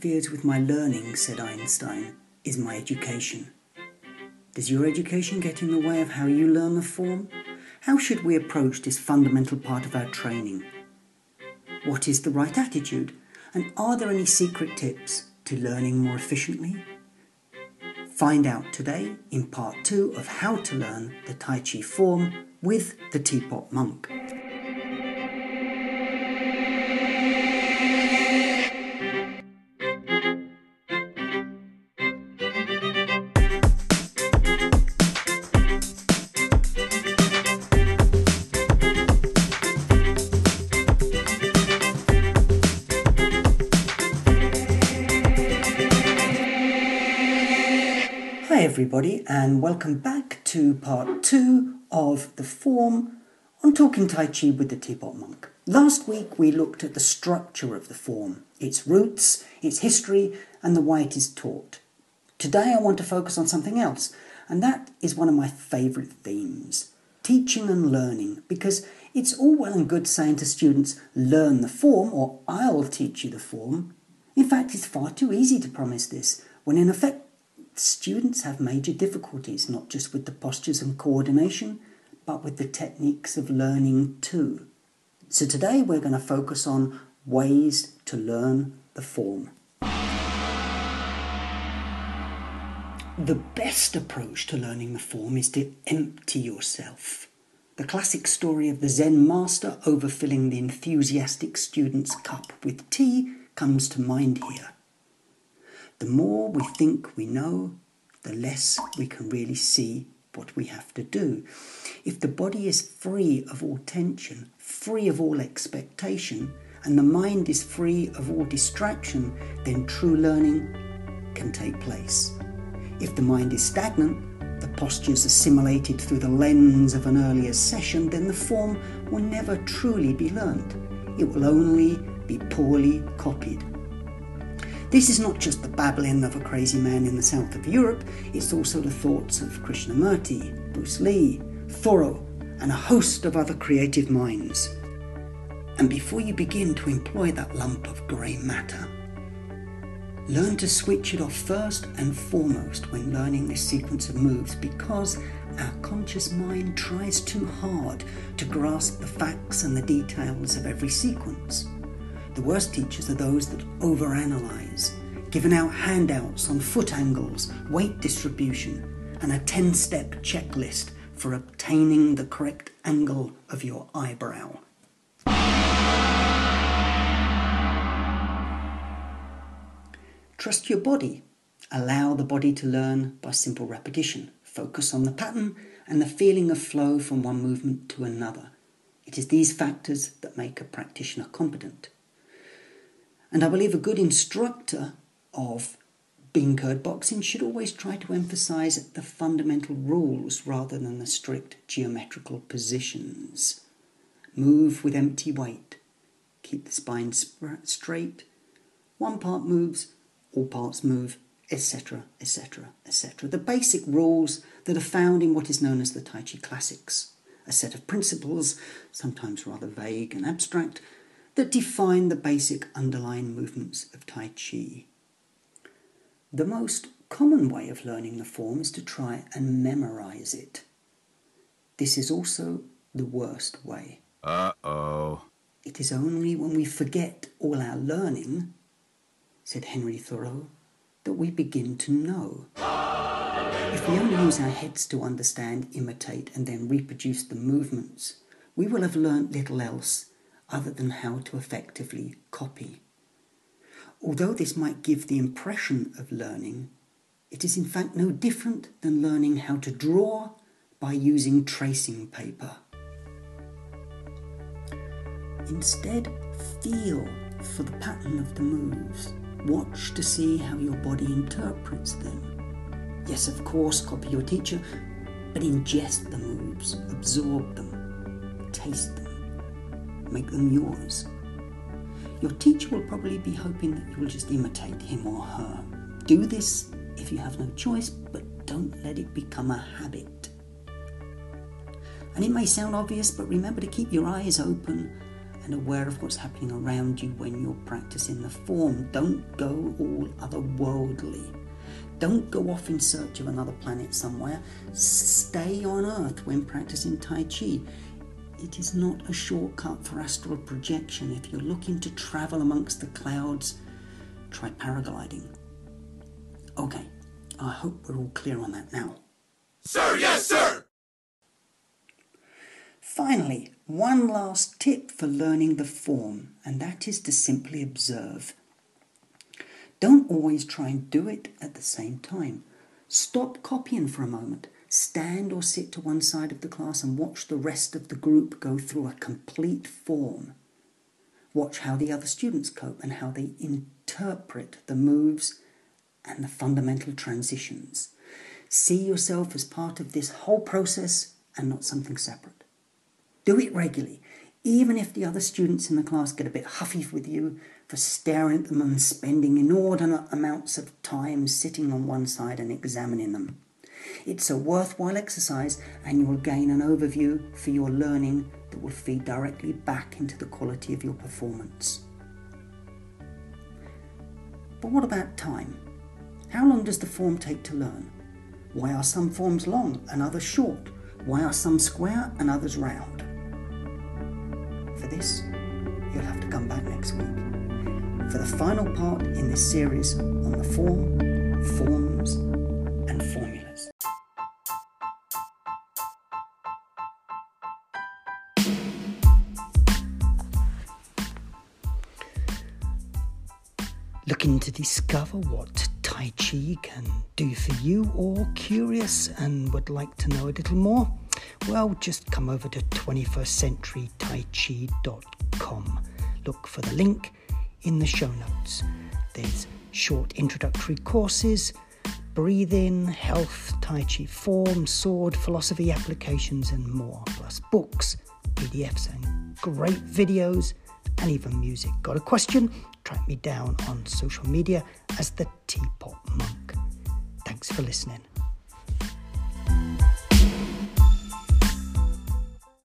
interferes with my learning, said Einstein, is my education. Does your education get in the way of how you learn the form? How should we approach this fundamental part of our training? What is the right attitude? And are there any secret tips to learning more efficiently? Find out today in part two of how to learn the Tai Chi form with the Teapot Monk. Everybody, and welcome back to part two of the form on Talking Tai Chi with the Teapot Monk. Last week we looked at the structure of the form, its roots, its history, and the way it is taught. Today I want to focus on something else, and that is one of my favourite themes teaching and learning, because it's all well and good saying to students, learn the form, or I'll teach you the form. In fact, it's far too easy to promise this, when in effect, students have major difficulties not just with the postures and coordination, but with the techniques of learning too. So today we're going to focus on ways to learn the form. The best approach to learning the form is to empty yourself. The classic story of the Zen master overfilling the enthusiastic student's cup with tea comes to mind here. The more we think we know, the less we can really see what we have to do. If the body is free of all tension, free of all expectation, and the mind is free of all distraction, then true learning can take place. If the mind is stagnant, the postures assimilated through the lens of an earlier session, then the form will never truly be learnt. It will only be poorly copied. This is not just the babbling of a crazy man in the south of Europe, it's also the thoughts of Krishnamurti, Bruce Lee, Thoreau, and a host of other creative minds. And before you begin to employ that lump of grey matter, learn to switch it off first and foremost when learning this sequence of moves because our conscious mind tries too hard to grasp the facts and the details of every sequence. The worst teachers are those that overanalyze, giving out handouts on foot angles, weight distribution, and a 10 step checklist for obtaining the correct angle of your eyebrow. Trust your body. Allow the body to learn by simple repetition. Focus on the pattern and the feeling of flow from one movement to another. It is these factors that make a practitioner competent. And I believe a good instructor of being code boxing should always try to emphasize the fundamental rules rather than the strict geometrical positions. Move with empty weight. Keep the spine straight. One part moves, all parts move, etc., etc., etc. The basic rules that are found in what is known as the Tai Chi classics, a set of principles, sometimes rather vague and abstract, that define the basic underlying movements of Tai Chi. The most common way of learning the form is to try and memorize it. This is also the worst way. Uh oh. It is only when we forget all our learning, said Henry Thoreau, that we begin to know. If we only use our heads to understand, imitate, and then reproduce the movements, we will have learnt little else other than how to effectively copy. Although this might give the impression of learning, it is in fact no different than learning how to draw by using tracing paper. Instead, feel for the pattern of the moves. Watch to see how your body interprets them. Yes, of course, copy your teacher, but ingest the moves, absorb them, taste them make them yours. Your teacher will probably be hoping that you will just imitate him or her. Do this if you have no choice, but don't let it become a habit. And it may sound obvious, but remember to keep your eyes open and aware of what's happening around you when you're practicing the form. Don't go all otherworldly. Don't go off in search of another planet somewhere. Stay on Earth when practicing Tai Chi. It is not a shortcut for astral projection. If you're looking to travel amongst the clouds, try paragliding. Okay, I hope we're all clear on that now. Sir, yes, sir! Finally, one last tip for learning the form, and that is to simply observe. Don't always try and do it at the same time. Stop copying for a moment. Stand or sit to one side of the class and watch the rest of the group go through a complete form. Watch how the other students cope and how they interpret the moves and the fundamental transitions. See yourself as part of this whole process and not something separate. Do it regularly, even if the other students in the class get a bit huffy with you for staring at them and spending inordinate amounts of time sitting on one side and examining them. It's a worthwhile exercise, and you will gain an overview for your learning that will feed directly back into the quality of your performance. But what about time? How long does the form take to learn? Why are some forms long and others short? Why are some square and others round? For this, you'll have to come back next week for the final part in this series on the form, forms, Looking to discover what Tai Chi can do for you, or curious and would like to know a little more? Well, just come over to 21stcenturytaichi.com. Look for the link in the show notes. There's short introductory courses, breathing, health, Tai Chi form, sword, philosophy applications, and more, plus books, PDFs, and great videos, and even music. Got a question? Track me down on social media as the Teapot Monk. Thanks for listening.